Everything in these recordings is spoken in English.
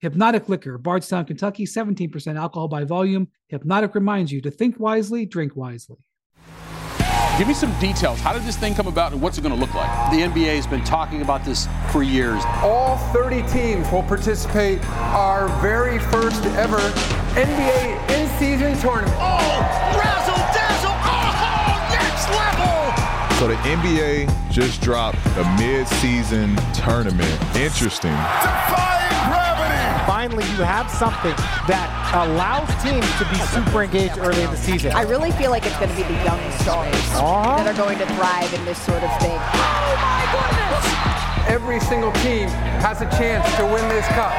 Hypnotic Liquor, Bardstown, Kentucky, 17% alcohol by volume. Hypnotic reminds you to think wisely, drink wisely. Give me some details. How did this thing come about and what's it going to look like? The NBA has been talking about this for years. All 30 teams will participate our very first ever NBA in-season tournament. Oh, razzle dazzle! Oh, next level! So the NBA just dropped a mid-season tournament. Interesting. Defying gravity! Finally, you have something that allows teams to be super engaged early in the season. I really feel like it's going to be the young stars Uh-huh. that are going to thrive in this sort of thing. Oh my goodness! Every single team has a chance to win this cup.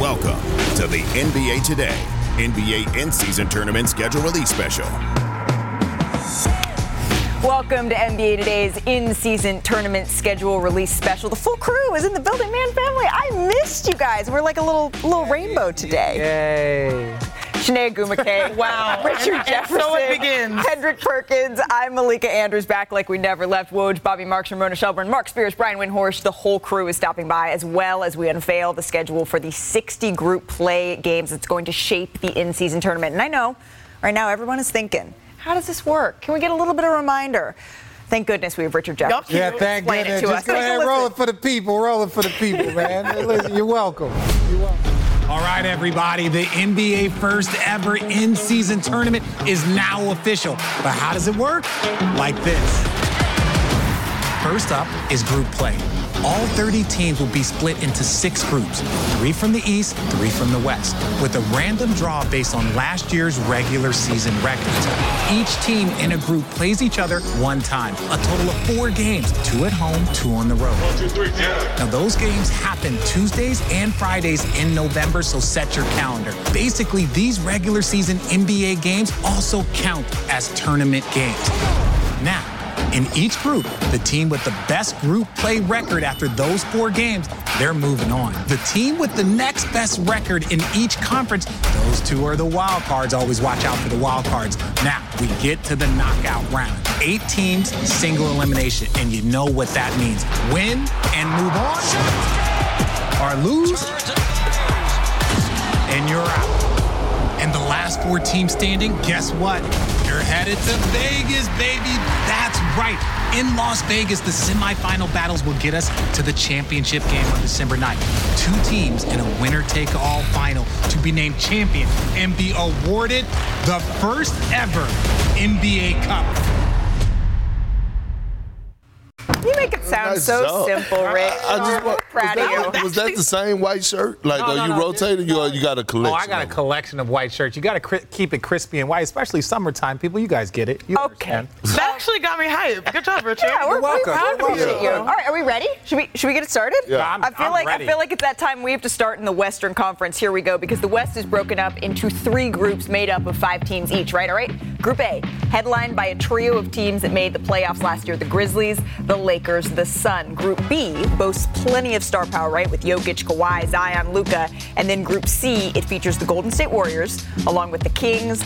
Welcome to the NBA Today, NBA in season tournament schedule release special. Welcome to NBA Today's in-season tournament schedule release special. The full crew is in the building, man. Family, I missed you guys. We're like a little little rainbow today. Yay. Chiney Ogwumike. wow. Richard And Jefferson. so it begins. Kendrick Perkins. I'm Malika Andrews, back like we never left. Woj, Bobby Marks, Ramona Shelburne, Mark Spears, Brian Windhorst. The whole crew is stopping by, as well as we unveil the schedule for the 60 group play games that's going to shape the in-season tournament. And I know right now everyone is thinking, how does this work? Can we get a little bit of reminder? Thank goodness we have Richard Jefferson. Yeah, thank goodness. Just us. go ahead, listen. roll it for the people. Roll it for the people, man. Listen, you're welcome. You're welcome. All right, everybody, the NBA first ever in season tournament is now official. But how does it work? Like this. First up is group play. All 30 teams will be split into six groups three from the East, three from the West, with a random draw based on last year's regular season records. Each team in a group plays each other one time, a total of four games two at home, two on the road. One, two, three, Now, those games happen Tuesdays and Fridays in November, so set your calendar. Basically, these regular season NBA games also count as tournament games. Now, in each group, the team with the best group play record after those four games, they're moving on. The team with the next best record in each conference, those two are the wild cards. Always watch out for the wild cards. Now, we get to the knockout round. Eight teams, single elimination, and you know what that means. Win and move on, or lose, and you're out. And the last four teams standing, guess what? You're headed to Vegas, baby. That's right. In Las Vegas, the semifinal battles will get us to the championship game on December 9th. Two teams in a winner take all final to be named champion and be awarded the first ever NBA Cup. You make Nice so job. simple, Rick. I just want, proud was of you. that, was that the same white shirt? Like, No, are no, you no. rotating? You, uh, you got a collection? Oh, collection? I got a of collection of white shirts. You got to cri- keep it crispy and white, especially summertime. People, you guys get it. You Okay. understand. That actually got me hyped. Good job, Richard. Yeah, we're, we're welcome. proud You're of you. All right, are we ready? Should we should we get it started? Yeah. I'm- I feel I'm like ready. I feel like it's that time we have to start in the Western Conference. Here we go because the West is broken up into three groups made up of five teams each. Right? All right. Group A, headlined by a trio of teams that made the playoffs last year: the Grizzlies, the Lakers, the Sun. Group B boasts plenty of star power, right? With Jokic, Kawhi, Zion, Luka, and then Group C, it features the Golden State Warriors along with the Kings,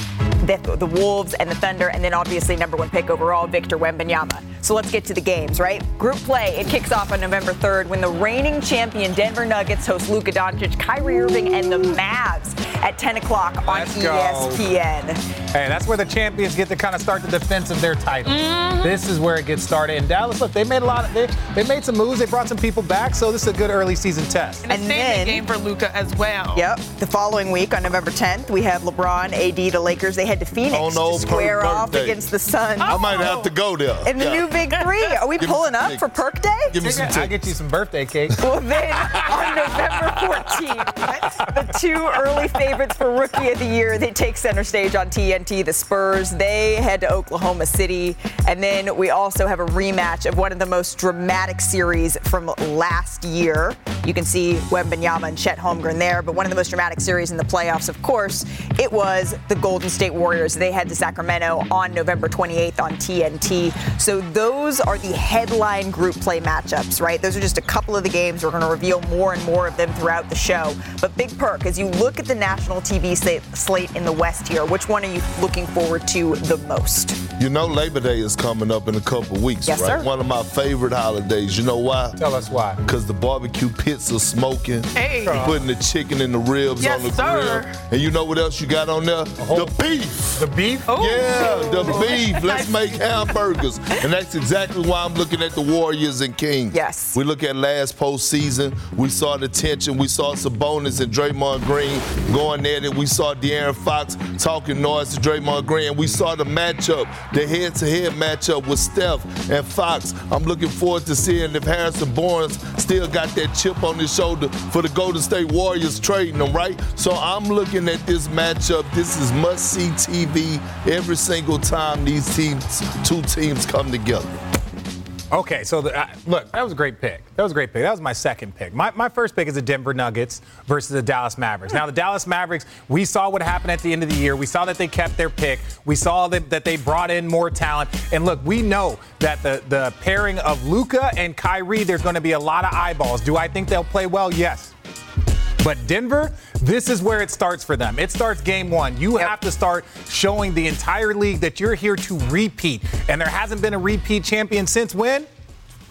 the, the Wolves, and the Thunder, and then obviously number one pick overall, Victor Wembanyama. So let's get to the games, right? Group play, it kicks off on November 3rd when the reigning champion Denver Nuggets host Luka Doncic, Kyrie Irving, and the Mavs at 10 o'clock on Let's go. ESPN. Hey, that's where the champions get to kind of start the defense of their title. Mm-hmm. This is where it gets started. And Dallas, look, they made a lot of they, they made some moves. They brought some people back, so this is a good early season test. And And then- game for Luka as well. Yep. The following week on November 10th, we have LeBron, AD, the Lakers. They head to Phoenix Oh, no, to square per off birthday. against the Suns. I might have to go there. in the Yeah. new Big Three. Are we Give pulling up for Perk Day? Give me some I'll get you some birthday cake. Well, then on November 14th, the two early favorites for Rookie of the Year, they take center stage on TNT. The Spurs, they head to Oklahoma City. And then we also have a rematch of one of the most dramatic series from last year. You can see Wembanyama and Chet Holmgren there, but one of the most dramatic series in the playoffs, of course, it was the Golden State Warriors. They head to Sacramento on November 28th on TNT. So those are the headline group play matchups, right? Those are just a couple of the games. We're going to reveal more and more of them throughout the show. But Big Perk, as you look at the national TV slate, slate in the West here, which one are you looking forward to the most? You know, Labor Day is coming up in a couple weeks, Yes, right? sir. One of my favorite holidays. You know why? Tell us why. Because the barbecue pits are smoking. Hey. You're putting the chicken and the ribs Yes, on the sir. grill. And you know what else you got on there? The beef. The beef? Oh. Yeah, the beef. Let's make hamburgers. And that's exactly why I'm looking at the Warriors and Kings. Yes. We look at last postseason. We saw the tension. We saw Sabonis and Draymond Green going at it. We saw De'Aaron Fox talking noise to Draymond Green. And we saw the matchup, the head-to-head matchup with Steph and Fox. I'm looking forward to seeing if Harrison Barnes still got that chip on his shoulder for the Golden State Warriors trading them, right? So I'm looking at this matchup. This is must-see TV every single time these teams, two teams come together. Okay, so the, uh, look, that was a great pick. That was a great pick. That was my second pick. My, my first pick is the Denver Nuggets versus the Dallas Mavericks. Now, the Dallas Mavericks, we saw what happened at the end of the year. We saw that they kept their pick. We saw that, that they brought in more talent. And look, we know that the, the pairing of Luka and Kyrie, there's going to be a lot of eyeballs. Do I think they'll play well? Yes. But Denver, this is where it starts for them. It starts game one. You have to start showing the entire league that you're here to repeat. And there hasn't been a repeat champion since when?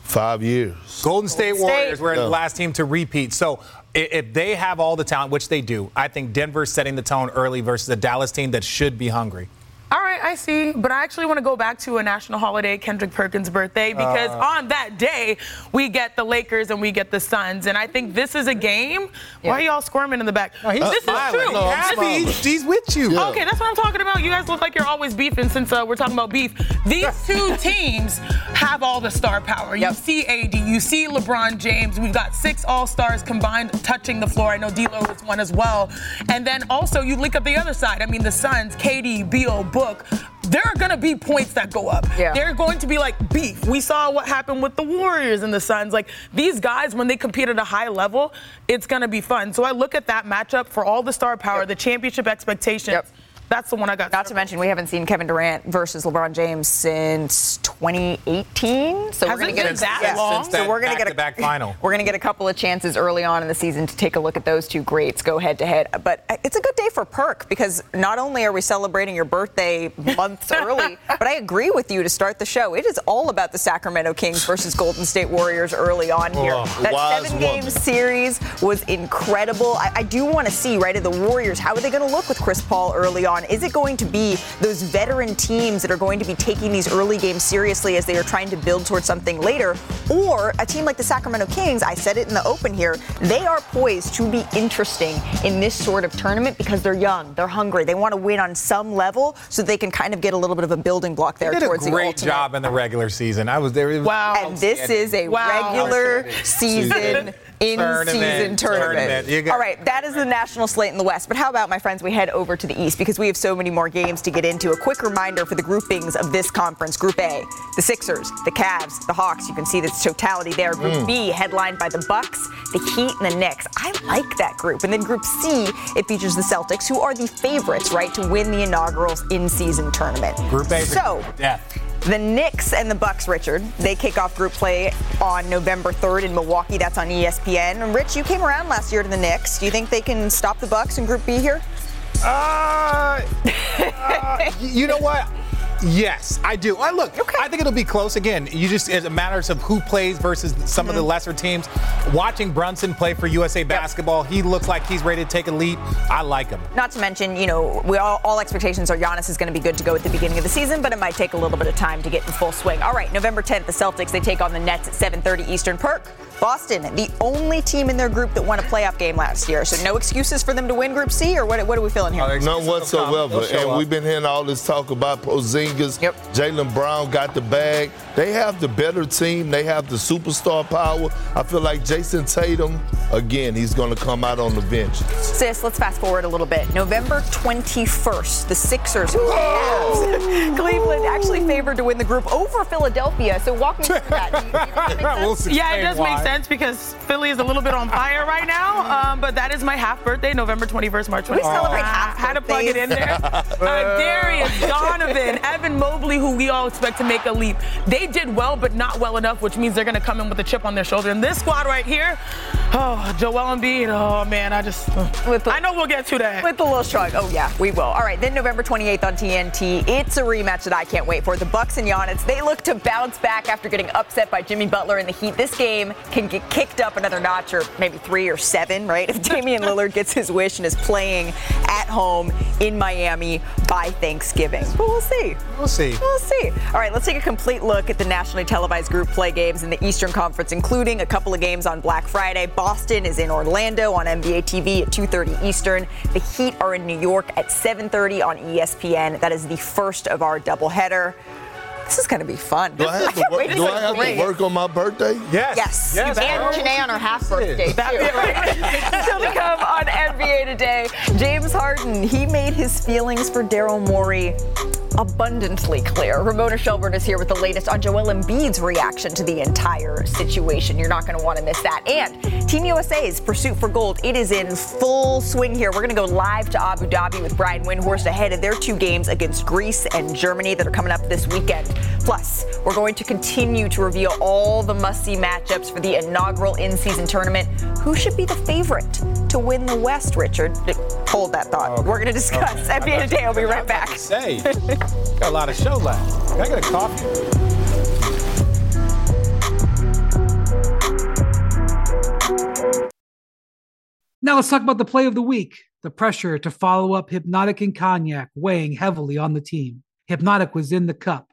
Five years. Golden State State. Warriors were Yeah. the last team to repeat. So if they have all the talent, which they do, I think Denver's setting the tone early versus a Dallas team that should be hungry. All right, I see. But I actually want to go back to a national holiday, Kendrick Perkins' birthday, because Uh. on that day, we get the Lakers and we get the Suns. And I think this is a game. Why are y'all squirming in the back? he's this smiling. is true. No, I'm This. He's- he's with you. Yeah. Okay, that's what I'm talking about. You guys look like you're always beefing since uh, we're talking about beef. These two teams have all the star power. You Yep. see AD, you see LeBron James. We've got six All Stars combined touching the floor. I know D'Lo is one as well. And then also you link up the other side. I mean, the Suns, KD, Beal, Book. There are going to be points that go up. Yeah. They're going to be like beef. We saw what happened with the Warriors and the Suns. Like these guys, when they compete at a high level, it's going to be fun. So I look at that matchup for all the star power, the championship expectations. Yep. That's the one I got. Not to mention, we haven't seen Kevin Durant versus LeBron James since 2018. So Has we're gonna get been a, that yeah. long? So we're gonna get a back-to-back final. We're gonna get a couple of chances early on in the season to take a look at those two greats go head to head. But uh, it's a good day for Perk because not only are we celebrating your birthday months early, but I agree with you to start the show. It is all about the Sacramento Kings versus Golden State Warriors early on here. Oh, that seven-game series was incredible. I, I do want to see right at the Warriors. How are they going to look with Chris Paul early on? Is it going to be those veteran teams that are going to be taking these early games seriously as they are trying to build towards something later, or a team like the Sacramento Kings? I said it in the open here. They are poised to be interesting in this sort of tournament because they're young, they're hungry, they want to win on some level, so they can kind of get a little bit of a building block there They did a towards the great ultimate. job in the regular season. I was there. It was Wow. And this is a Wow. regular season in Tournament, season tournament. tournament. All right, that is the national slate in the West. But how about, my friends, we head over to the East because we have so many more games to get into. A quick reminder for the groupings of this conference Group A, the Sixers, the Cavs, the Hawks. You can see this totality there. Group mm. B, headlined by the Bucks, the Heat, and the Knicks. I like that group. And then Group C, it features the Celtics, who are the favorites, right, to win the inaugural in season tournament. Group A. So, death. The Knicks and the Bucks, Richard, they kick off group play on November 3rd in Milwaukee. That's on ESPN. Rich, you came around last year to the Knicks. Do you think they can stop the Bucks in Group B here? Uh, uh, you know what? Yes, I do. I look, okay. I think it'll be close again. You just it's a matter of who plays versus some of the mm-hmm. lesser teams. Watching Brunson play for USA basketball, he looks like he's ready to take a leap. I like him. Not to mention, you know, we all, all expectations are Giannis is going to be good to go at the beginning of the season, but it might take a little bit of time to get in full swing. All right, November 10th, the Celtics they take on the Nets at 7:30 Eastern. Perk. Boston, the only team in their group that won a playoff game last year, so no excuses for them to win Group C, or what, what are we feeling here? None whatsoever. They'll And up. we've been hearing all this talk about Porzingis Porzingis, yep. Jaylen Brown got the bag. They have the better team. They have the superstar power. I feel like Jayson Tatum, again, he's going to come out on the bench. Sis, let's fast forward a little bit. November 21st, the Sixers, Cleveland actually favored to win the group over Philadelphia. So walk me through that. we'll yeah, it does why. make sense because Philly is a little bit on fire right now. Um, but that is my half birthday, November 21st, March 21st. We celebrate uh, half Had to plug it in there. Uh, Darius, Donovan, Evan Mobley, who we all expect to make a leap. They did well, but not well enough, which means they're going to come in with a chip on their shoulder. And this squad right here, oh, Joel Embiid, oh man, I just, with the, I know we'll get to that. With the little shrug. Oh yeah, we will. All right, then November 28th on TNT, it's a rematch that I can't wait for. The Bucks and Giannis, they look to bounce back after getting upset by Jimmy Butler in the Heat. This game can get kicked up another notch, or maybe three or seven, right? If Damian Lillard gets his wish and is playing at home in Miami by Thanksgiving. But we'll see. We'll see. We'll see. All right, let's take a complete look at the nationally televised group play games in the Eastern Conference, including a couple of games on Black Friday. Boston is in Orlando on NBA TV at 2:30 Eastern. The Heat are in New York at 7:30 on ESPN. That is the first of our doubleheader. This is going to be fun. Do I have, to, work, do I have to work on my birthday? Yes. Yes. yes. And Chiney on her half birthday, too. Still to come on NBA Today, James Harden, he made his feelings for Daryl Morey abundantly clear. Ramona Shelburne is here with the latest on Joel Embiid's reaction to the entire situation. You're not going to want to miss that. And Team USA's pursuit for gold, it is in full swing here. We're going to go live to Abu Dhabi with Brian Windhorst ahead of their two games against Greece and Germany that are coming up this weekend. Plus, we're going to continue to reveal all the must-see matchups for the inaugural in-season tournament. Who should be the favorite to win the West, Richard? Hold that thought. Okay. We're going to discuss. Okay. NBA Today will be right back. Say. Got a lot of show left. Can I get a coffee? Now let's talk about the play of the week. The pressure to follow up Hypnotic and Cognac weighing heavily on the team. Hypnotic was in the cup,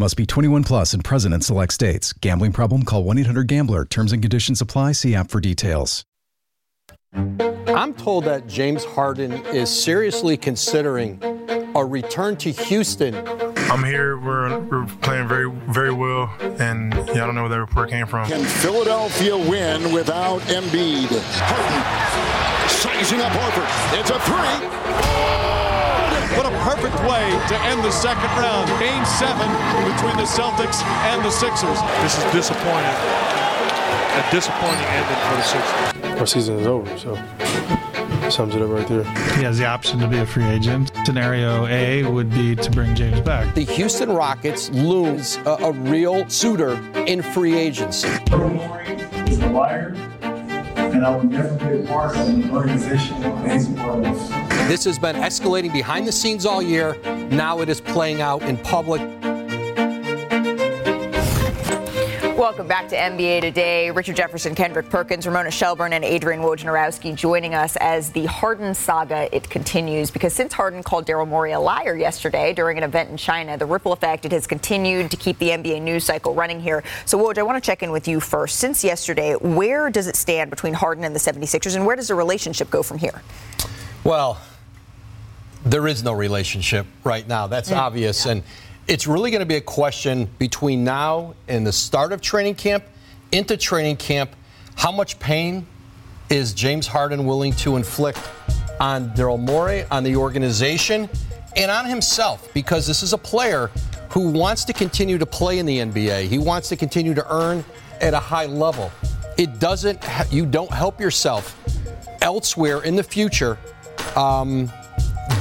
Must be 21 plus and present in select states. Gambling problem? Call 1 800 GAMBLER. Terms and conditions apply. See app for details. I'm told that James Harden is seriously considering a return to Houston. I'm here. We're, we're playing very, very well, and yeah, I don't know where that report came from. Can Philadelphia win without Embiid? Harden sizing up Horford. It's a three. What a perfect way to end the second round. Game seven between the Celtics and the Sixers. This is disappointing. A disappointing ending for the Sixers. Our season is over, so sums it up right there. He has the option to be a free agent. Scenario A would be to bring James back. The Houston Rockets lose a, a real suitor in free agency. is a liar, and I would never be a part of an organization based on this has been escalating behind the scenes all year. Now it is playing out in public. Welcome back to NBA Today. Richard Jefferson, Kendrick Perkins, Ramona Shelburne, and Adrian Wojnarowski joining us as the Harden saga it continues. Because since Harden called Daryl Morey a liar yesterday during an event in China, the ripple effect it has continued to keep the NBA news cycle running here. So, Woj, I want to check in with you first. Since yesterday, where does it stand between Harden and the 76ers, and where does the relationship go from here? Well, there is no relationship right now. That's mm. obvious. Yeah. And it's really going to be a question between now and the start of training camp into training camp. How much pain is James Harden willing to inflict on Daryl Morey, on the organization, and on himself? Because this is a player who wants to continue to play in the NBA. He wants to continue to earn at a high level. it doesn't. You don't help yourself elsewhere in the future um,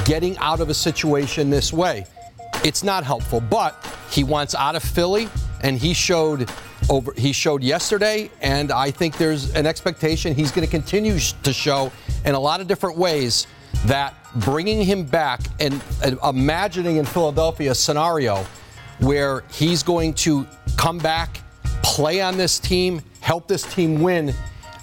getting out of a situation this way. It's not helpful, but he wants out of Philly, and he showed over. He showed yesterday, and I think there's an expectation he's going to continue to show in a lot of different ways that bringing him back and, imagining in Philadelphia a scenario where he's going to come back, play on this team, help this team win.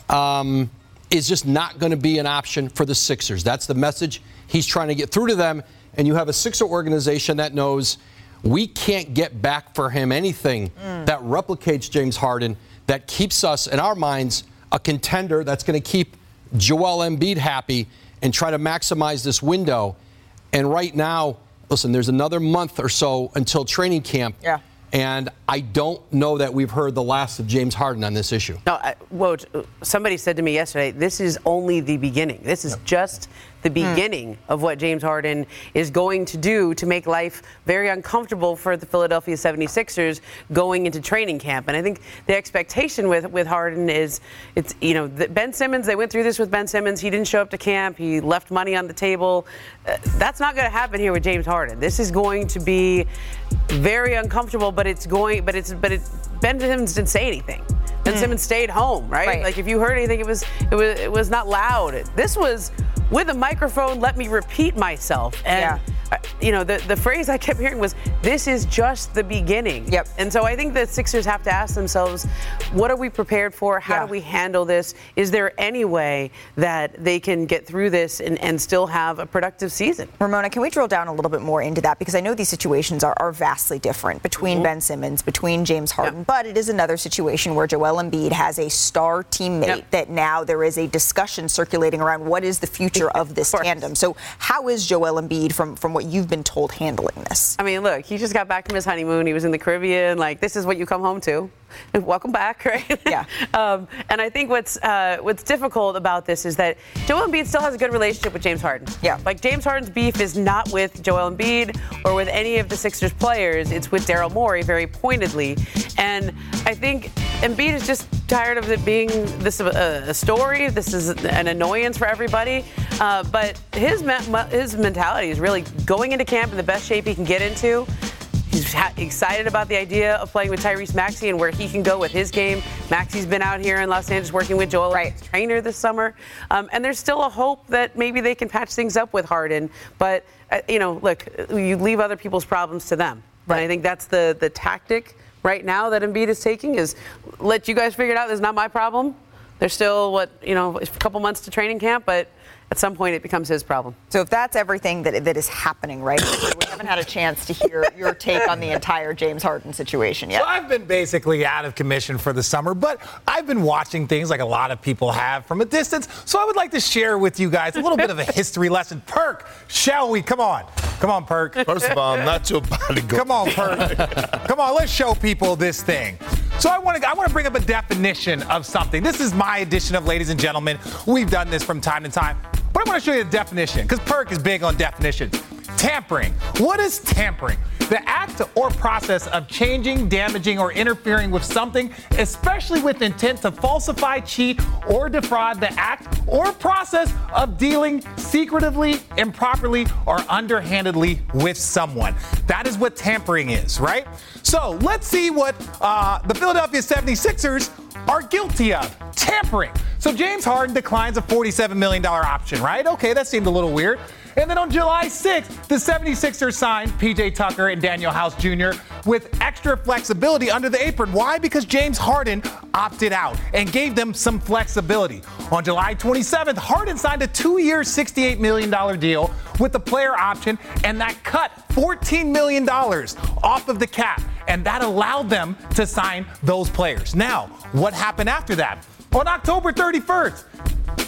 Um, is just not going to be an option for the Sixers. That's the message he's trying to get through to them. And you have a Sixer organization that knows we can't get back for him anything mm. that replicates James Harden, that keeps us, in our minds, a contender that's going to keep Joel Embiid happy and try to maximize this window. And right now, listen, there's another month or so until training camp. Yeah. And I don't know that we've heard the last of James Harden on this issue. No, I, Woj, somebody said to me yesterday, this is only the beginning. This is just the hmm. beginning mm. of what James Harden is going to do to make life very uncomfortable for the Philadelphia 76ers going into training camp. And I think the expectation with, with Harden is it's, you know, Ben Simmons, they went through this with Ben Simmons. He didn't show up to camp, he left money on the table. Uh, that's not going to happen here with James Harden. This is going to be very uncomfortable, but it's going, but it's, but it, Ben Simmons didn't say anything. Ben mm. Simmons stayed home, right? right? Like if you heard anything, it was it was it was not loud. This was with a microphone. Let me repeat myself. And yeah you know, the, the phrase I kept hearing was, this is just the beginning. Yep. And so I think the Sixers have to ask themselves, what are we prepared for? How yeah. do we handle this? Is there any way that they can get through this and, and still have a productive season? Ramona, can we drill down a little bit more into that? Because I know these situations are, are vastly different between mm-hmm. Ben Simmons, between James Harden, yep. but it is another situation where Joel Embiid has a star teammate yep. that now there is a discussion circulating around what is the future of this of tandem. So how is Joel Embiid from, from what you've been told handling this? I mean, look, he just got back from his honeymoon. He was in the Caribbean. Like, this is what you come home to. Welcome back, right? Yeah. um, and I think what's uh, what's difficult about this is that Joel Embiid still has a good relationship with James Harden. Yeah. Like James Harden's beef is not with Joel Embiid or with any of the Sixers players. It's with Daryl Morey, very pointedly. And I think Embiid is just tired of it being this uh, a story. This is an annoyance for everybody. Uh, but his his mentality is really going into camp in the best shape he can get into. He's excited about the idea of playing with Tyrese Maxey and where he can go with his game. Maxey's been out here in Los Angeles working with Joel right. trainer this summer. Um, and there's still a hope that maybe they can patch things up with Harden. But, uh, you know, look, you leave other people's problems to them. Right. And I think that's the, the tactic right now that Embiid is taking is let you guys figure it out. This is not my problem. There's still, what, you know, a couple months to training camp, but at some point it becomes his problem. So if that's everything that, that is happening, right? we haven't had a chance to hear your take on the entire James Harden situation yet. So I've been basically out of commission for the summer, but I've been watching things like a lot of people have from a distance. So I would like to share with you guys a little bit of a history lesson. Perk, shall we? Come on. Come on, Perk. First of all, I'm not your bodyguard. Come on, Perk. Come on, let's show people this thing. So I want to I want to bring up a definition of something. This is my edition of ladies and gentlemen. We've done this from time to time. But I want to show you the definition because Perk is big on definitions. Tampering. What is tampering? The act or process of changing, damaging, or interfering with something, especially with intent to falsify, cheat, or defraud the act or process of dealing secretively, improperly, or underhandedly with someone. That is what tampering is, right? So let's see what uh, the Philadelphia 76ers are guilty of tampering. So James Harden declines a $47 million option, right? Okay, that seemed a little weird. And then on July 6th, the 76ers signed PJ Tucker and Danuel House Jr. with extra flexibility under the apron. Why? Because James Harden opted out and gave them some flexibility. On July 27th, Harden signed a two year, $68 million deal with the player option, and that cut $14 million off of the cap. And that allowed them to sign those players. Now, what happened after that? On October 31st,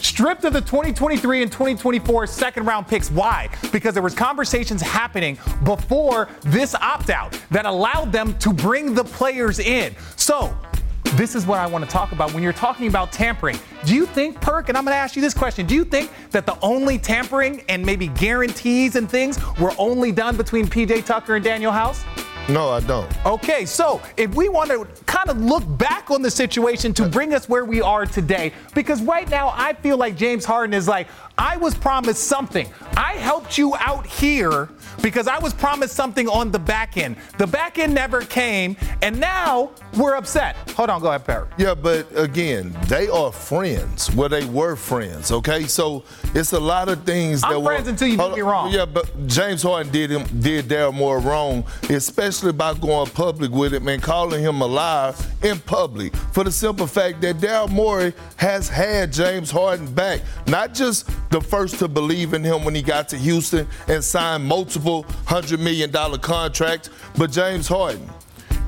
stripped of the 2023 and 2024 second round picks. Why? Because there was conversations happening before this opt out that allowed them to bring the players in. So, this is what I want to talk about when you're talking about tampering. Do you think, Perk, and I'm going to ask you this question, do you think that the only tampering and maybe guarantees and things were only done between PJ Tucker and Danuel House? No, I don't. Okay, so if we want to kind of look back on the situation to bring us where we are today, because right now I feel like James Harden is like, I was promised something. I helped you out here because I was promised something on the back end. The back end never came, and now we're upset. Hold on, go ahead, Perry. Yeah, but again, they are friends. Well, they were friends. Okay, so it's a lot of things. I'm that friends were, until you do me wrong. Yeah, but James Harden did him did Daryl Morey wrong, especially by going public with him and calling him a liar in public for the simple fact that Daryl Morey has had James Harden back, not just the first to believe in him when he got to Houston and signed multiple hundred million dollar contracts, but James Harden.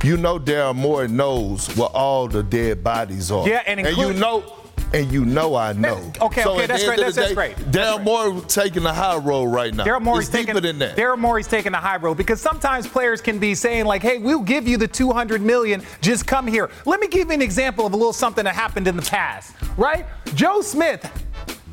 You know Daryl Morey knows where all the dead bodies are. Yeah, and you know and you know I know. Okay, So okay, that's great, end of the that's- day, great, that's Daryl Morey taking the high road right now. Daryl Morey's it's deeper than that. Daryl Morey's taking the high road because sometimes players can be saying like, "Hey, we'll give you the 200 million. Just come here." Let me give you an example of a little something that happened in the past. Right? Joe Smith.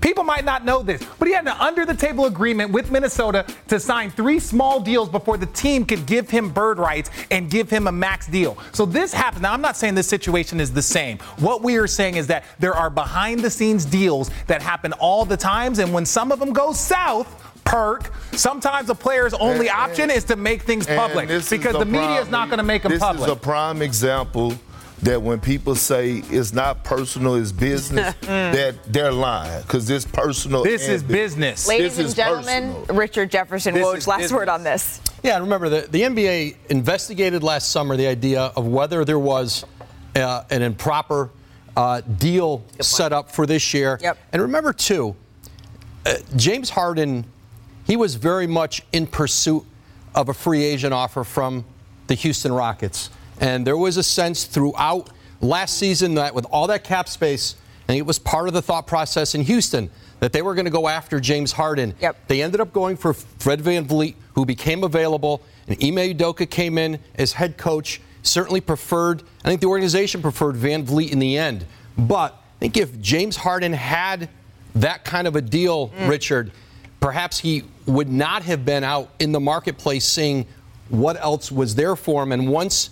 People might not know this, but he had an under the table agreement with Minnesota to sign three small deals before the team could give him bird rights and give him a max deal. So this happens. Now, I'm not saying this situation is the same. What we are saying is that there are behind the scenes deals that happen all the times, and when some of them go south, perk. Sometimes a player's only And- option is to make things public because the media is not going to make them this public. is a prime example that when people say it's not personal, it's business, that they're lying because this personal. This and is bu- business. Ladies This and is gentlemen, personal. Richard Jefferson This Woj, last business. word on this. Yeah, and remember the, the NBA investigated last summer the idea of whether there was uh, an improper uh, deal set up for this year. Yep. And remember too, uh, James Harden, he was very much in pursuit of a free agent offer from the Houston Rockets, and there was a sense throughout last season that with all that cap space, and it was part of the thought process in Houston that they were going to go after James Harden. Yep. They ended up going for Fred VanVleet, who became available, and Ime Udoka came in as head coach. Certainly preferred, I think the organization preferred Van Vliet in the end. But I think if James Harden had that kind of a deal, mm. Richard, perhaps he would not have been out in the marketplace seeing what else was there for him. And once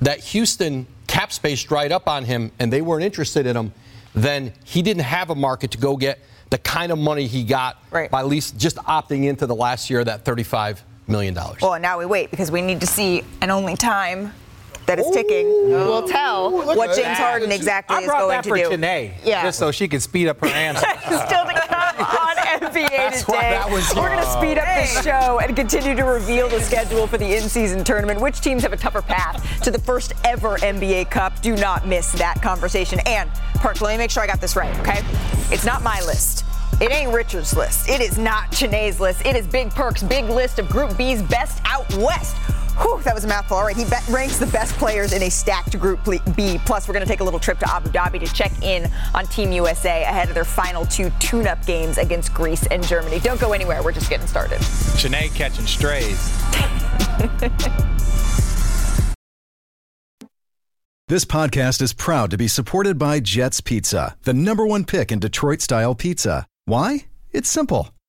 that Houston cap space dried up on him and they weren't interested in him, then he didn't have a market to go get the kind of money he got Right. by at least just opting into the last year of that $35 million. Well, and now we wait because we need to see, and only time that is ticking will tell what James that. Harden exactly I is brought going that to for do. Chiney, Yeah. just so she could speed up her answer. Still to come on NBA That's why today. that was We're going to speed up the show and continue to reveal the schedule for the in-season tournament. Which teams have a tougher path to the first ever NBA Cup? Do not miss that conversation. And Perk, let me make sure I got this right, okay? It's not my list. It ain't Richard's list. It is not Chiney's list. It is Big Perk's big list of Group B's best out west. Whew, that was a mouthful. All right, he be- ranks the best players in a stacked Group B. Plus, we're going to take a little trip to Abu Dhabi to check in on Team USA ahead of their final two tune-up games against Greece and Germany. Don't go anywhere. We're just getting started. Chiney catching strays. This podcast is proud to be supported by Jets Pizza, the number one pick in Detroit style pizza. Why? It's simple.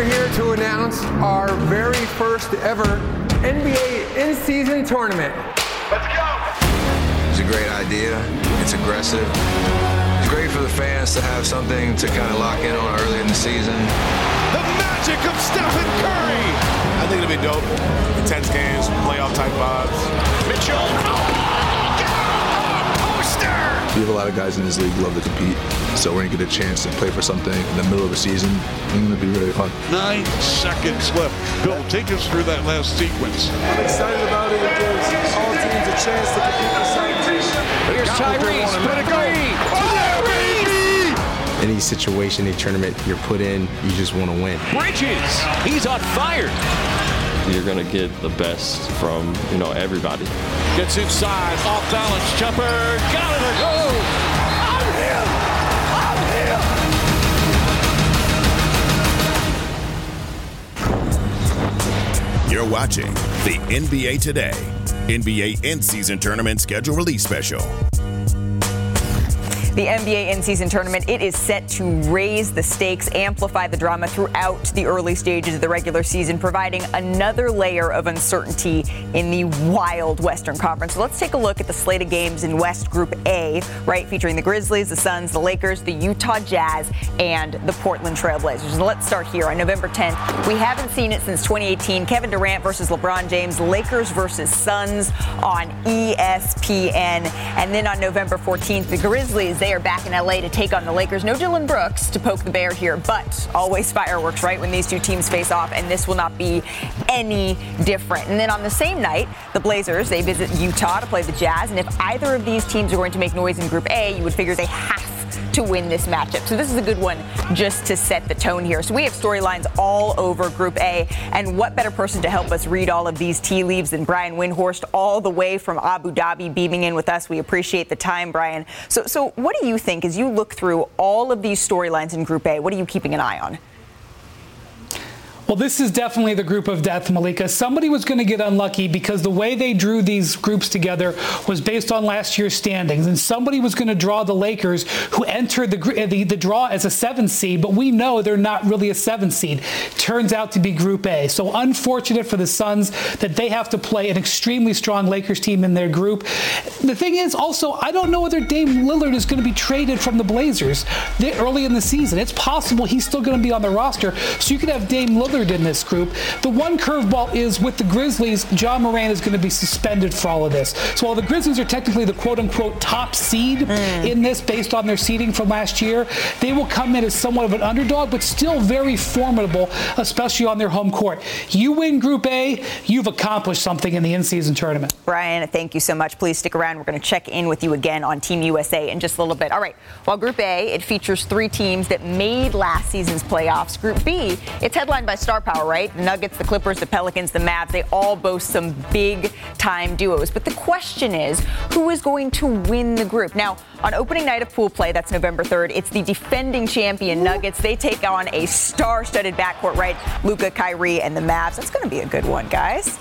We're here to announce our very first ever NBA in-season tournament. Let's go! It's a great idea. It's aggressive. It's great for the fans to have something to kind of lock in on early in the season. The magic of Stephen Curry. I think it'll be dope. Intense games, playoff type vibes. Mitchell. Oh! We have a lot of guys in this league who love to compete, so when you get a chance to play for something in the middle of the season, it's going to be really fun. Nine seconds left. Bill, take us through that last sequence. I'm excited about it. It gives all teams a chance to compete for something. Here's Tyrese, pedigree. Any situation, any tournament you're put in, you just want to win. Bridges, he's on fire. You're going to get the best from, you know, everybody. Gets inside, off balance, jumper, got it, go! I'm him! I'm him! You're watching the NBA Today, NBA in season tournament schedule release special. The NBA in-season tournament, it is set to raise the stakes, amplify the drama throughout the early stages of the regular season, providing another layer of uncertainty in the wild Western Conference. So let's take a look at the slate of games in West Group A, right, featuring the Grizzlies, the Suns, the Lakers, the Utah Jazz, and the Portland Trailblazers. And let's start here on November 10th. We haven't seen it since 2018. Kevin Durant versus LeBron James, Lakers versus Suns on ESPN. And then on November 14th, the Grizzlies they are back in LA to take on the Lakers. No Dillon Brooks to poke the bear here, but always fireworks, right, when these two teams face off, and this will not be any different. And then on the same night, the Blazers, they visit Utah to play the Jazz, and if either of these teams are going to make noise in Group A, you would figure they have to win this matchup. So this is a good one just to set the tone here. So we have storylines all over Group A, and what better person to help us read all of these tea leaves than Brian Windhorst, all the way from Abu Dhabi, beaming in with us. We appreciate the time, Brian. So, so what do you think as you look through all of these storylines in Group A? What are you keeping an eye on? Well, this is definitely the group of death, Malika. Somebody was going to get unlucky because the way they drew these groups together was based on last year's standings, and somebody was going to draw the Lakers, who entered the, the, the draw as a seven seed, but we know they're not really a seven seed. Turns out to be Group A. So unfortunate for the Suns that they have to play an extremely strong Lakers team in their group. The thing is, also, I don't know whether Dame Lillard is going to be traded from the Blazers early in the season. It's possible he's still going to be on the roster, so you could have Dame Lillard in this group. The one curveball is with the Grizzlies, Ja Morant is going to be suspended for all of this. So while the Grizzlies are technically the quote unquote top seed mm. in this based on their seeding from last year, they will come in as somewhat of an underdog, but still very formidable, especially on their home court. You win Group A, you've accomplished something in the in season tournament. Brian, thank you so much. Please stick around. We're going to check in with you again on Team USA in just a little bit. All right. While Group A, it features three teams that made last season's playoffs. Group B, it's headlined by star power, right? The Nuggets, the Clippers, the Pelicans, the Mavs, they all boast some big time duos. But the question is, who is going to win the group? Now, on opening night of pool play, that's November 3rd, it's the defending champion Nuggets. They take on a star-studded backcourt, right? Luka, Kyrie, and the Mavs. That's going to be a good one, guys.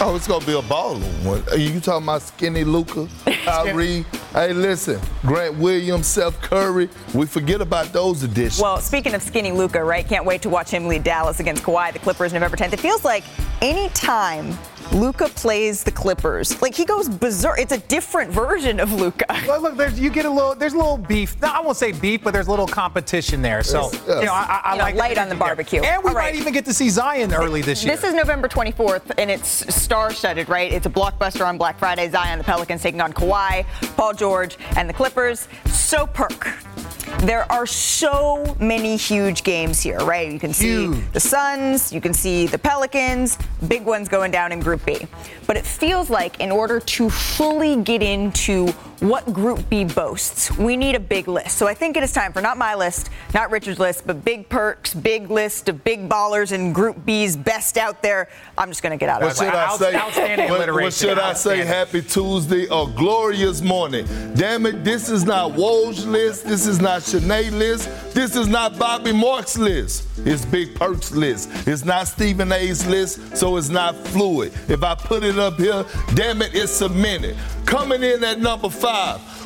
Oh, it's gonna be a ball one. Are you talking about skinny Luka, Kyrie? hey, listen, Grant Williams, Seth Curry. We forget about those additions. Well, speaking of skinny Luka, right? Can't wait to watch him lead Dallas against Kawhi, the Clippers, November 10th. It feels like any time Luka plays the Clippers. Like he goes berserk. It's a different version of Luka. Well, look, there's you get a little there's a little beef. No, I won't say beef, but there's a little competition there. So yes, yes. you know, I, I you like know, light on the barbecue. There. And we All might even get to see Zion early this year. This is November 24th, and it's star-studded, right? It's a blockbuster on Black Friday. Zion, the Pelicans taking on Kawhi, Paul George, and the Clippers. So perk. There are so many huge games here, right? You can see huge. the Suns, you can see the Pelicans, big ones going down in Group B. But it feels like in order to fully get into what Group B boasts. We need a big list. So I think it is time for not my list, not Richard's list, but big perks, big list of big ballers and Group B's best out there. I'm just going to get out what of it. Should I say, Outstanding what, what should I say? Happy Tuesday or glorious morning. Damn it, this is not Woj list. This is not Chiney list. This is not Bobby Marks list. It's Big Perks list. It's not Stephen A's list, so it's not fluid. If I put it up here, damn it, it's cemented. Coming in at number five,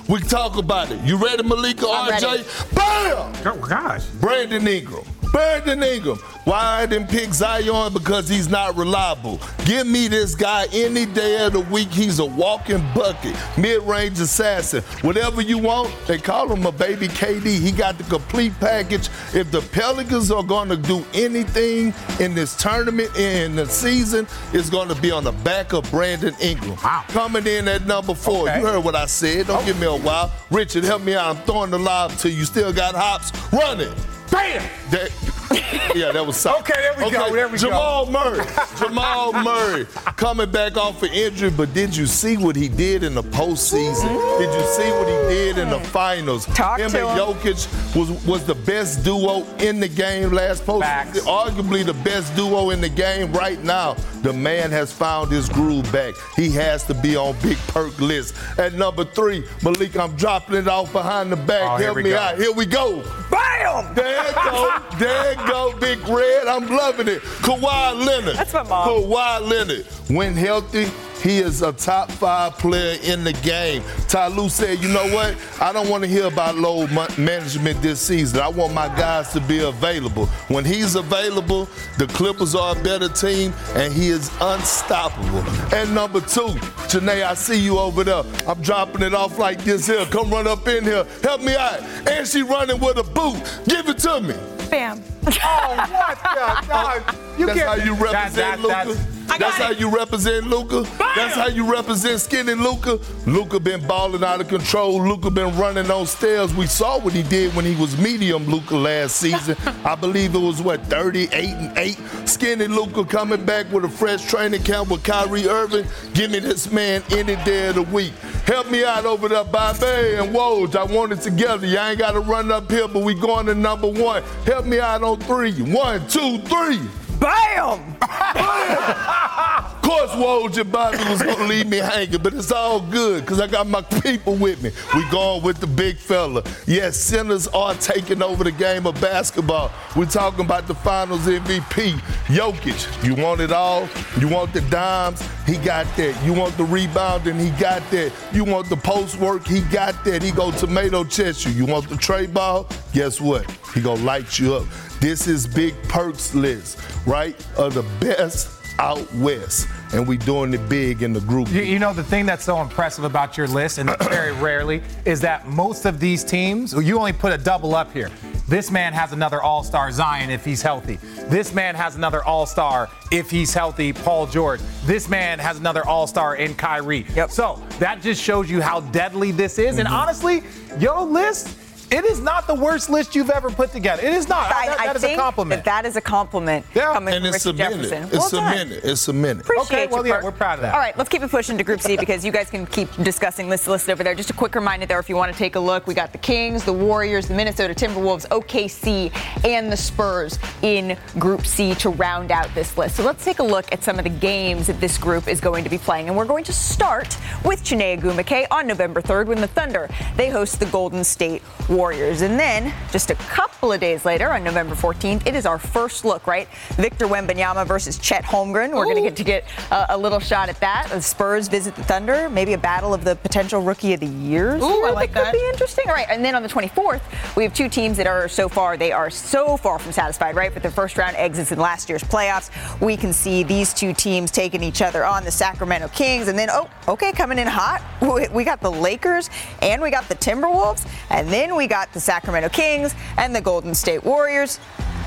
we talk about it. You ready, Malika I'm RJ? Ready. Bam! Oh, gosh. Brandon Ingram. Brandon Ingram. Why I didn't pick Zion? Because he's not reliable. Give me this guy any day of the week. He's a walking bucket, mid-range assassin. Whatever you want, they call him a baby KD. He got the complete package. If the Pelicans are going to do anything in this tournament in the season, it's going to be on the back of Brandon Ingram. Wow. Coming in at number four. Okay. You heard what I said. Don't oh. give me a while. Richard, help me out. I'm throwing the lob to you. Still got hops. Run it. Bam! That, yeah, that was solid. Okay, there we go, there we go. Jamal Murray. Jamal Murray coming back off an injury, but did you see what he did in the postseason? Did you see what he did in the finals? Talk him to and him. Jokic was, was the best duo in the game last postseason. Arguably the best duo in the game right now. The man has found his groove back. He has to be on Big Perk list. At number three, Malik, I'm dropping it off behind the back. Oh, here Help we me go. out. Here we go. Bam! There you go. There go, Big Red. I'm loving it. Kawhi Leonard. That's my mom. Kawhi Leonard. When healthy, he is a top five player in the game. Ty Lue said, you know what? I don't want to hear about load management this season. I want my guys to be available. When he's available, the Clippers are a better team, and he is unstoppable. And number two, Janae, I see you over there. I'm dropping it off like this here. Come run up in here. Help me out. And she running with a boot. Give it to me. Bam. Oh, what the? God. You That's can't- how you That- represent that- Luka. That's- how you represent Luka. That's how you represent skinny Luka. Luka been balling out of control. Luka been running on stairs. We saw what he did when he was medium Luka last season. I believe it was what 38 and 8. Skinny Luka coming back with a fresh training camp with Kyrie Irving. Give me this man any day of the week. Help me out over there, Bobby and Woj. I want it together. Y'all ain't got to run up here, but we going to number one. Help me out on three. One, two, three. Bam! course, Woj Bobby was gonna leave me hanging, but it's all good because I got my people with me. We going with the big fella. Yes, sinners are taking over the game of basketball. We're talking about the Finals MVP, Jokic. You want it all? You want the dimes? He got that. You want the rebounding? He got that. You want the post work? He got that. He go tomato chest you. You want the tray ball? Guess what? He gonna light you up. This is Big Perks list, right? Of the best out west, and we doing it big in the group. You, you know, the thing that's so impressive about your list, and very rarely, is that most of these teams, you only put a double up here. This man has another all star Zion if he's healthy. This man has another all star if he's healthy, Paul George. This man has another all star in Kyrie. Yep. So that just shows you how deadly this is. And mm-hmm. honestly, your list, it is not the worst list you've ever put together. It is not. I, that, I that is think a compliment. that that is a compliment coming and from it's Richard a minute. Jefferson. It's well a done. minute. It's a minute. Appreciate Okay, well, you, yeah, we're proud of that. All right, let's keep it pushing to Group C because you guys can keep discussing this list over there. Just a quick reminder there if you want to take a look. We got the Kings, the Warriors, the Minnesota Timberwolves, OKC, and the Spurs in Group C to round out this list. So let's take a look at some of the games that this group is going to be playing. And we're going to start with Chiney Ogwumike on November 3rd when the Thunder, they host the Golden State Warriors. And then just a couple of days later on November 14th, it is our first look, right? Victor Wembanyama versus Chet Holmgren. We're going to get to get uh, a little shot at that. The Spurs visit the Thunder, maybe a battle of the potential rookie of the years. Ooh, I like could that. be interesting. All right, and then on the 24th, we have two teams that are so far, they are so far from satisfied, right? With their first round exits in last year's playoffs. We can see these two teams taking each other on the Sacramento Kings. And then, oh, okay, coming in hot. We- We got the Lakers and we got the Timberwolves. And then we got the Sacramento Kings and the Golden State Warriors.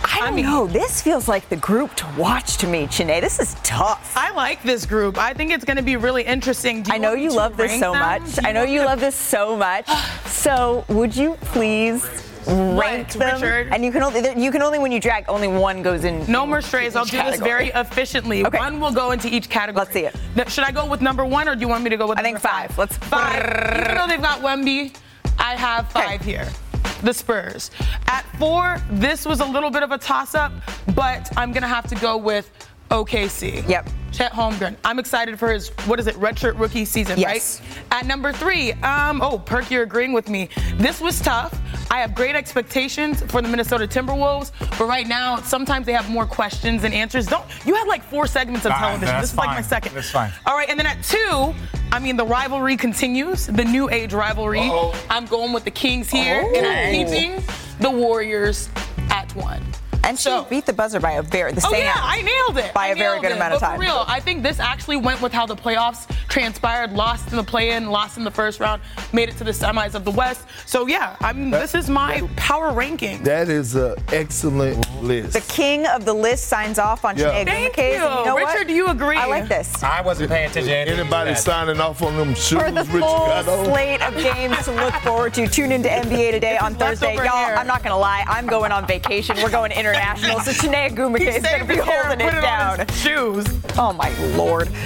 I don't know. This feels like the group to watch to me, Chiney. This is tough. I like this group. I think it's going to be really interesting. I know you love this so them? much. I know you to- love this so much. So would you please rank them? Richard? And you can only you can only when you drag only one goes in. No more strays. I'll do this very efficiently. Okay. One will go into each category. Let's see it. Should I go with number one or do you want me to go with I think five. Let's five. Even though they've got Wemby, I have five here. The Spurs. At four, this was a little bit of a toss up, but I'm going to have to go with OKC. Yep. Chet Holmgren. I'm excited for his, what is it, redshirt rookie season, Yes. right? At number three, um, oh, Perk, you're agreeing with me. This was tough. I have great expectations for the Minnesota Timberwolves, but right now, sometimes they have more questions than answers. Don't you had like four segments of television? that's This is like my second. That's fine. All right, and then at two, I mean the rivalry continues, the new age rivalry. I'm going with the Kings here, and I'm Oh. keeping the Warriors at one. And she beat the buzzer by a very the Oh yeah, I nailed it. by I a very good it. amount of but time. For real, I think this actually went with how the playoffs transpired. Lost in the play-in, lost in the first round, made it to the semis of the West. So yeah, I mean, this is my power ranking. That is an excellent list. The king of the list signs off on Yeah. Chiney Thank Ogwumike's, you. and you know what? Richard, do you agree? I like this. I wasn't paying attention. Anybody you signing off on them shoes For the Richard full slate of games to look forward to, tune into NBA Today on Thursday. Y'all, hair. I'm not going to lie, I'm going on vacation. We're going international, so Chiney Ogwumike is going to be holding it down. shoes. Oh, my Lord.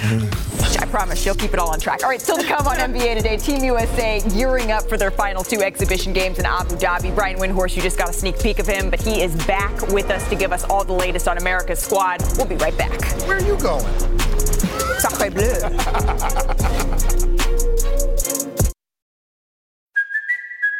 I promise she'll keep it all on track. All right, still to come on NBA Today. Team USA gearing up for their final two exhibition games in Abu Dhabi. Brian Windhorst, you just got a sneak peek of him, but he is back with us to give us all the latest on America's squad. We'll be right back. Where are you going? Sacre bleu.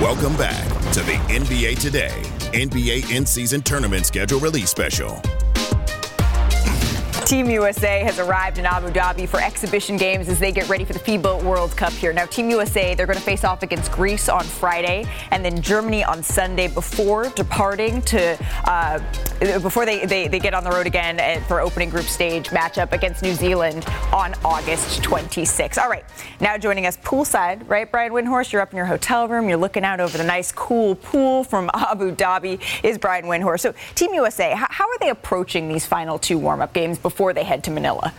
Welcome back to the NBA Today NBA in season tournament schedule release special. Team USA has arrived in Abu Dhabi for exhibition games as they get ready for the FIBA World Cup here. Now, Team USA, they're going to face off against Greece on Friday and then Germany on Sunday before departing to, uh, before they, they, they get on the road again uh, for opening group stage matchup against New Zealand on August 26. All right, now joining us poolside, right, Brian Windhorst? You're up in your hotel room, you're looking out over the nice, cool pool from Abu Dhabi, is Brian Windhorst. So, Team USA, how, are they approaching these final two warm up games before they head to Manila?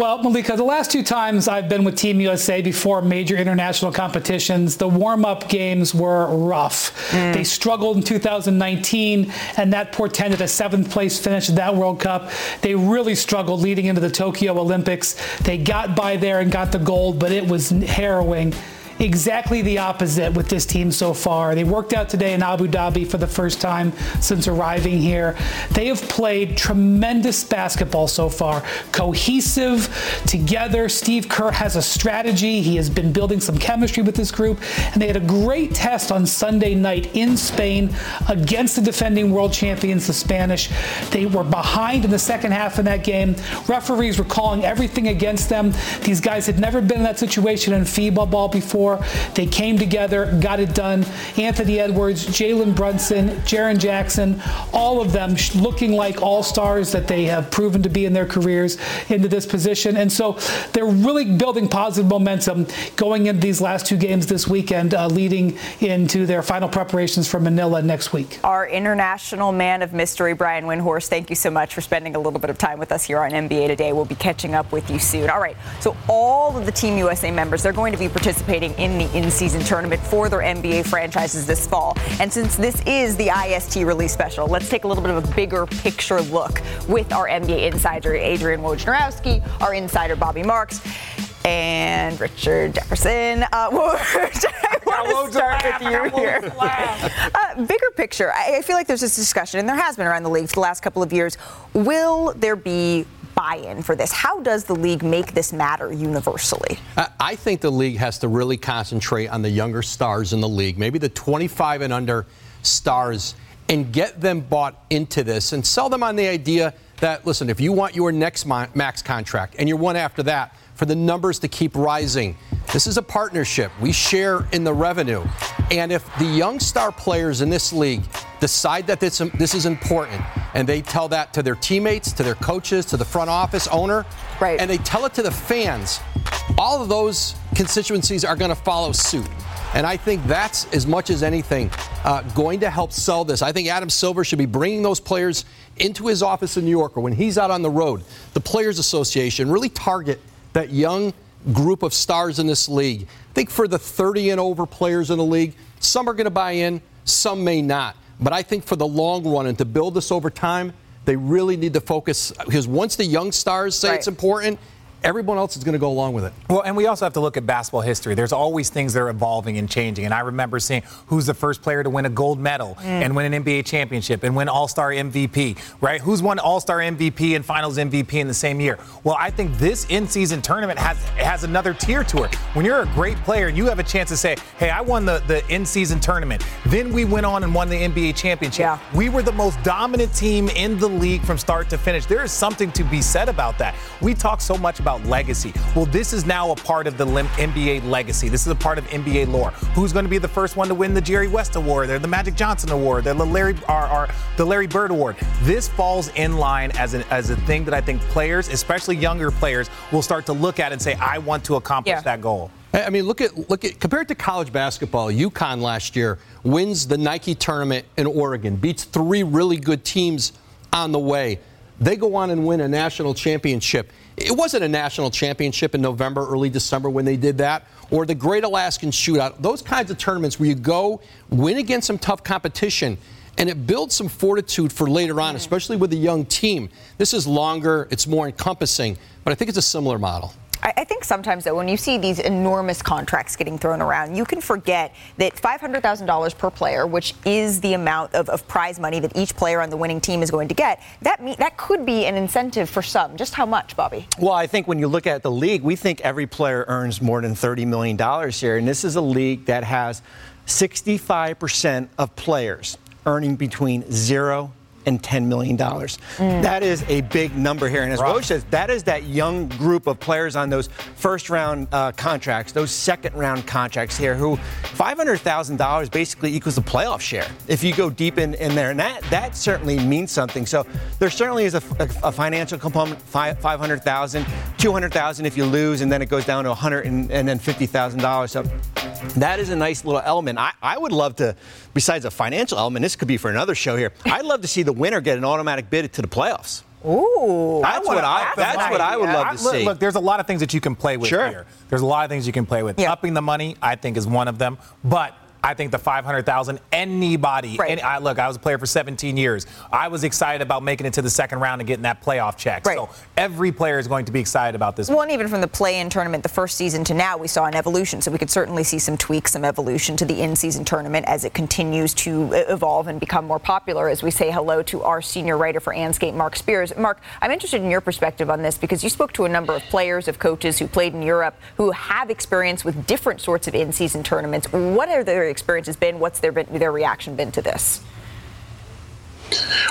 Well, Malika, the last two times I've been with Team USA before major international competitions, the warm up games were rough. Mm. They struggled in 2019, and that portended a seventh place finish at that World Cup. They really struggled leading into the Tokyo Olympics. They got by there and got the gold, but it was harrowing. Exactly the opposite with this team so far. They worked out today in Abu Dhabi for the first time since arriving here. They have played tremendous basketball so far, cohesive, together. Steve Kerr has a strategy. He has been building some chemistry with this group, and they had a great test on Sunday night in Spain against the defending world champions, the Spanish. They were behind in the second half in that game. Referees were calling everything against them. These guys had never been in that situation in FIBA ball before. They came together, got it done. Anthony Edwards, Jalen Brunson, Jaren Jackson, all of them looking like all stars that they have proven to be in their careers into this position. And so they're really building positive momentum going into these last two games this weekend, uh, leading into their final preparations for Manila next week. Our international man of mystery, Brian Windhorst, thank you so much for spending a little bit of time with us here on NBA Today. We'll be catching up with you soon. All right, so all of the Team USA members, they're going to be participating in the in-season tournament for their NBA franchises this fall. And since this is the IST release special, let's take a little bit of a bigger picture look with our NBA insider, Adrian Wojnarowski, our insider, Bobby Marks, and Richard Jefferson. Uh, I want to start with you here. Uh, bigger picture, I, I feel like there's this discussion, and there has been around the league for the last couple of years. Will there be buy-in for this? How does the league make this matter universally? I- I think the league has to really concentrate on the younger stars in the league, maybe the 25 and under stars, and get them bought into this and sell them on the idea that, listen, if you want your next max contract and your one after that, for the numbers to keep rising. This is a partnership. We share in the revenue. And if the young star players in this league decide that this, this is important and they tell that to their teammates, to their coaches, to the front office owner, right. and they tell it to the fans, all of those constituencies are going to follow suit. And I think that's as much as anything uh, going to help sell this. I think Adam Silver should be bringing those players into his office in New York or when he's out on the road. The Players Association really target that young group of stars in this league. I think for the 30 and over players in the league, some are going to buy in, some may not. But I think for the long run and to build this over time, they really need to focus because once the young stars say Right. it's important, everyone else is going to go along with it. Well, and we also have to look at basketball history. There's always things that are evolving and changing. And I remember seeing who's the first player to win a gold medal mm. and win an NBA championship and win All Star MVP, right? Who's won All Star MVP and Finals MVP in the same year? Well, I think this in season tournament has has another tier to it. When you're a great player, and you have a chance to say, hey, I won the, the in season tournament. Then we went on and won the NBA championship. Yeah. We were the most dominant team in the league from start to finish. There is something to be said about that. We talk so much about legacy. Well, this is now a part of the NBA legacy. This is a part of NBA lore. Who's going to be the first one to win the Jerry West Award or the Magic Johnson Award or the Larry, or, or the Larry Bird Award? This falls in line as, an, as a thing that I think players, especially younger players, will start to look at and say, I want to accomplish yeah. that goal. I mean, look at look at compared to college basketball. UConn last year wins the Nike tournament in Oregon, beats three really good teams on the way. They go on and win a national championship. It wasn't a national championship in November, early December when they did that, or the Great Alaskan Shootout. Those kinds of tournaments where you go win against some tough competition and it builds some fortitude for later on, especially with a young team. This is longer, it's more encompassing, but I think it's a similar model. I, think sometimes though, when you see these enormous contracts getting thrown around, you can forget that $500,000 per player, which is the amount of, of, prize money that each player on the winning team is going to get, that me, that could be an incentive for some. Just how much, Bobby? Well, I think when you look at the league, we think every player earns more than $30 million here, and this is a league that has 65% of players earning between zero and $10 million. Mm. That is a big number here. And as Woj says, that is that young group of players on those first round uh, contracts, those second round contracts here, who $500,000 basically equals the playoff share if you go deep in, in there. And that, that certainly means something. So there certainly is a, a, a financial component 500,000, 200,000 if you lose, and then it goes down to $150,000. So that is a nice little element. I, I would love to, besides a financial element, this could be for another show here. I'd love to see the winner get an automatic bid to the playoffs. Ooh, that's what I. That's, that's what I would love to look, see. Look, there's a lot of things that you can play with sure. here. There's a lot of things you can play with. Yeah. Upping the money, I think, is one of them. But I think the 500,000, anybody, right. any, I, look, I was a player for 17 years. I was excited about making it to the second round and getting that playoff check. Right. So every player is going to be excited about this. Well, and even from the play-in tournament, the first season to now, we saw an evolution. So we could certainly see some tweaks, some evolution to the in-season tournament as it continues to evolve and become more popular. As we say hello to our senior writer for Andscape, Mark Spears. Mark, I'm interested in your perspective on this because you spoke to a number of players, of coaches who played in Europe who have experience with different sorts of in-season tournaments. What are their experiences been? What's their their reaction been to this?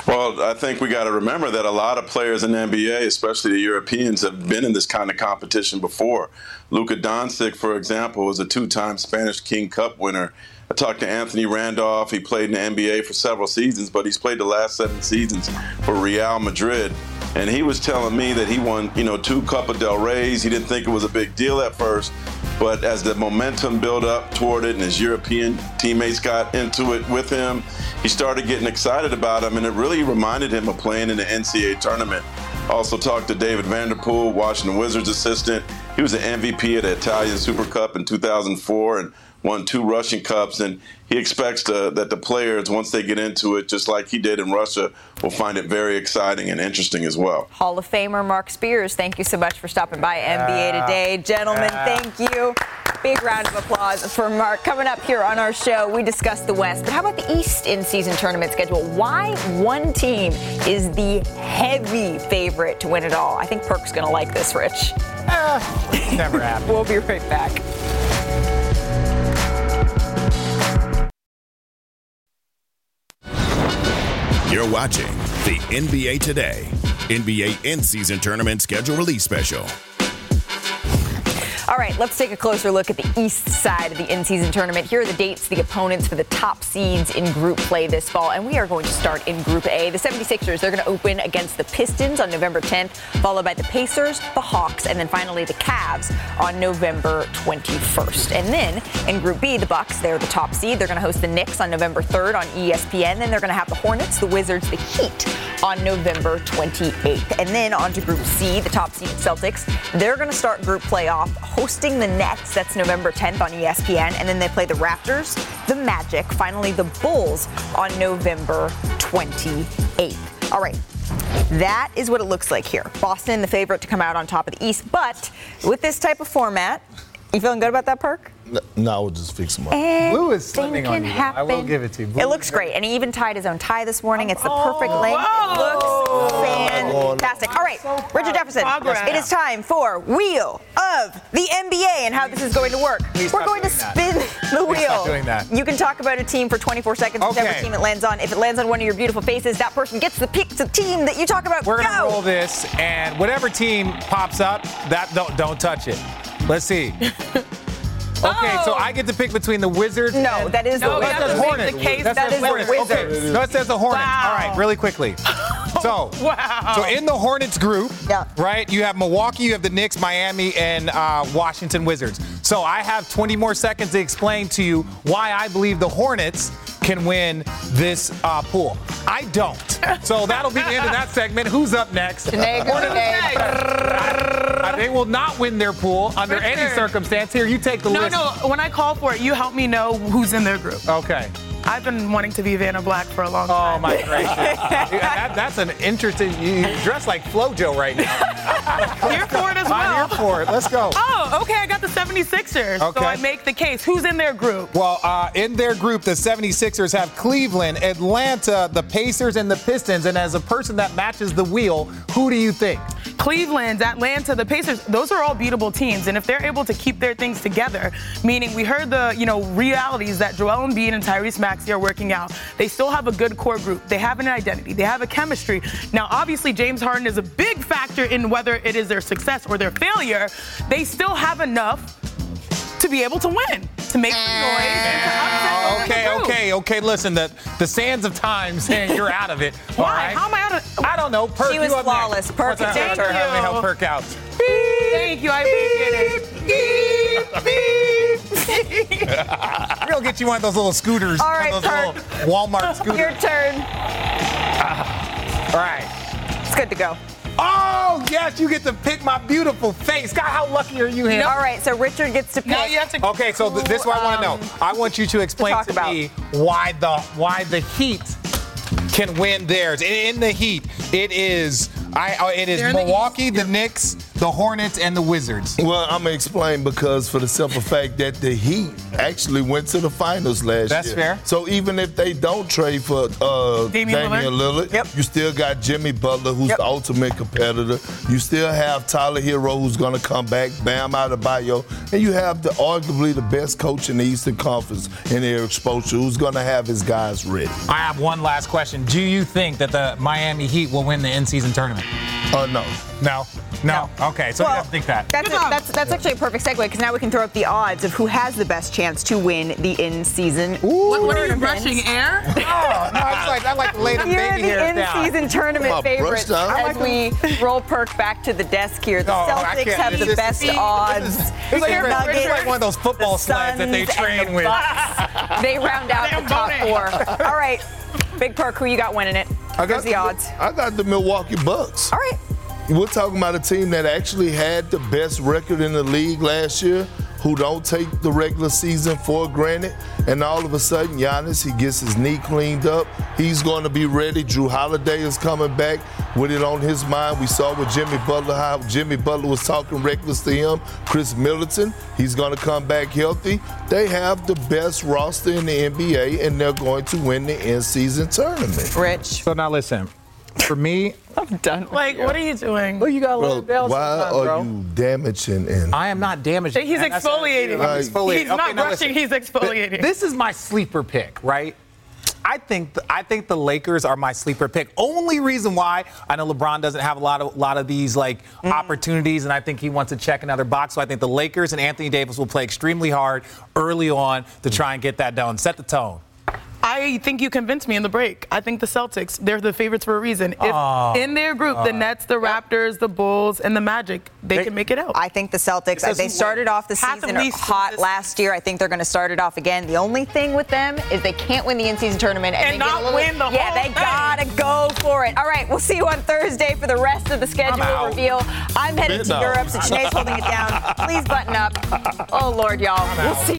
Well, I think we got to remember that a lot of players in the NBA, especially the Europeans, have been in this kind of competition before. Luka Doncic, for example, was a two-time Spanish King Cup winner. I talked to Anthony Randolph. He played in the NBA for several seasons, but he's played the last seven seasons for Real Madrid. And he was telling me that he won, you know, two Copa del Reys. He didn't think it was a big deal at first, but as the momentum built up toward it and his European teammates got into it with him, he started getting excited about him, and it really reminded him of playing in the NCAA tournament. Also talked to David Vanterpool, Washington Wizards assistant. He was the MVP of the Italian Super Cup in 2004 and won two Russian Cups, and he expects to, that the players, once they get into it, just like he did in Russia, will find it very exciting and interesting as well. Hall of Famer Mark Spears, thank you so much for stopping by NBA Today. Gentlemen, thank you. Big round of applause for Mark. Coming up here on our show, we discuss the West, but how about the East in season tournament schedule? Why one team is the heavy favorite to win it all? I think Perk's going to like this, Rich. Uh, never happened. we'll be right back. You're watching the NBA Today, NBA in season tournament schedule release special. All right, let's take a closer look at the east side of the in-season tournament. Here are the dates, the opponents for the top seeds in group play this fall, and we are going to start in Group A. The 76ers, they're going to open against the Pistons on November 10th, followed by the Pacers, the Hawks, and then finally the Cavs on November 21st. And then in Group B, the Bucks, they're the top seed. They're going to host the Knicks on November 3rd on ESPN. Then they're going to have the Hornets, the Wizards, the Heat on November 28th. And then on to Group C, the top seed Celtics. They're going to start group playoff hosting the Nets. That's November 10th on ESPN. And then they play the Raptors, the Magic, finally the Bulls on November 28th. All right, That is what it looks like here. Boston, the favorite to come out on top of the East. But with this type of format, you feeling good about that perk? No, I would just fix them up. Blue is Anything on you. though. I will give it to you. Blue It is looks great, and he even tied his own tie this morning. It's the perfect Oh, length. It looks fantastic. All right, Richard Jefferson, Progress. it is time for Wheel of the NBA and how this is going to work. Please We're going to doing that. spin the wheel. stop doing that. You can talk about a team for 24 seconds, whichever team it lands on. If it lands on one of your beautiful faces, that person gets the pick the team that you talk about. We're gonna roll this, and whatever team pops up, that don't don't touch it. Let's see. Okay, so I get to pick between the Wizards. No, and- that is the no, that Wizards. says Make Hornets. the case that that says the Hornets. Wizards. Okay, no, it says the Hornets. Wow. All right, really quickly. So, Wow. so in the Hornets group, Yeah. right? You have Milwaukee, you have the Knicks, Miami, and uh, Washington Wizards. So I have 20 more seconds to explain to you why I believe the Hornets can win this uh, pool. I don't. So that'll be the end of that segment. Who's up next? Janae, go Janae. Uh, they will not win their pool under any circumstance. Here, you take the No, list. No, no. When I call for it, you help me know who's in their group. Okay. I've been wanting to be Vanna Black for a long time. Oh my gracious! that, that's an interesting. You dress like FloJo right now. Here for it as well. I'm here for it. Let's go. Oh, okay. I got the 76ers. Okay. So I make the case. Who's in their group? Well, uh, in their group, the 76ers have Cleveland, Atlanta, the Pacers, and the Pistons. And as a person that matches the wheel, who do you think? Cleveland, Atlanta, the Pacers, those are all beatable teams. And if they're able to keep their things together, meaning we heard the, you know, realities that Joel Embiid and Tyrese Maxey are working out. They still have a good core group. They have an identity. They have a chemistry. Now, obviously, James Harden is a big factor in whether it is their success or their failure. They still have enough to be able to win, to make some noise, and to upset ah, Okay, group. okay, okay. Listen, the the sands of time saying you're out of it. all Why? right? How am I out of? I don't know. Perk, She was you flawless. Next. Perk, What's it's your up? turn. Let me help Perk out. Thank you. I appreciate it. We'll get you one of those little scooters. All right, one of those Perk. little Walmart scooters. Your turn. All right. It's good to go. Oh, yes, you get to pick my beautiful face. God, how lucky are you, Hannah? All right, so Richard gets to pick. Now you have to. Okay, so th- this is what I want to Um, know. I want you to explain talk to, about. me why the why the Heat can win theirs. In, in the Heat, it is I uh, it is They're in the Milwaukee, the, Knicks, the Hornets, and the Wizards. Well, I'm gonna explain because for the simple fact that the Heat actually went to the finals last That's year. fair. So even if they don't trade for uh, Damian Damian, Lillard, Yep. you still got Jimmy Butler, who's Yep. the ultimate competitor. You still have Tyler Herro, who's gonna come back. Bam Adebayo, and you have the arguably the best coach in the Eastern Conference in Erik Spoelstra, who's gonna have his guys ready. I have one last question. Do you think that the Miami Heat will win the in-season tournament? Uh, no. No. No. Okay, so you Well, have to think that. That's, a, that's, that's actually a perfect segue because now we can throw up the odds of who has the best chance to win the in-season. What, what are you tournament. brushing air? Oh, no, I just like I like to lay the You're the in-season tournament My brush favorites as we roll Perk back to the desk here. The No, Celtics have This the is- best this is- odds. It's like, The it's like one of those football the sleds that they train the with. They round out Damn the top four. All right, Big Perk, who you got winning it? Here's the odds. I got the Milwaukee Bucks. All right. We're talking about a team that actually had the best record in the league last year, who don't take the regular season for granted. And all of a sudden, Giannis, he gets his knee cleaned up. He's going to be ready. Jrue Holiday is coming back with it on his mind. We saw with Jimmy Butler how Jimmy Butler was talking reckless to him. Khris Middleton, he's going to come back healthy. They have the best roster in the NBA, and they're going to win the end season tournament. Rich. So now listen. For me, I'm done. Like, what are you doing? Well, you got a little Bro, why are you damaging and I am not damaging. He's And that's- exfoliating. Like- He's Exfoliate. not Okay, now brushing, listen. he's exfoliating. This is my sleeper pick, right? I think th- I think the Lakers are my sleeper pick. Only reason why I know LeBron doesn't have a lot of lot of these like mm. opportunities, and I think he wants to check another box. So I think the Lakers and Anthony Davis will play extremely hard early on to try and get that done, set the tone. I think you convinced me in the break. I think the Celtics, they're the favorites for a reason. If Oh. in their group, the Nets, the Raptors, the Bulls, and the Magic, they, They- can make it out. I think the Celtics, they started off the season at hot last year. I think they're going to start it off again. The only thing with them is they can't win the in-season tournament and, And they get not a little, win the Yeah, whole they gotta go for it. All right, we'll see you on Thursday for the rest of the schedule out. reveal. I'm headed to Been. Europe, so Janae's holding it down. Please button up. Oh Lord, y'all. We'll see.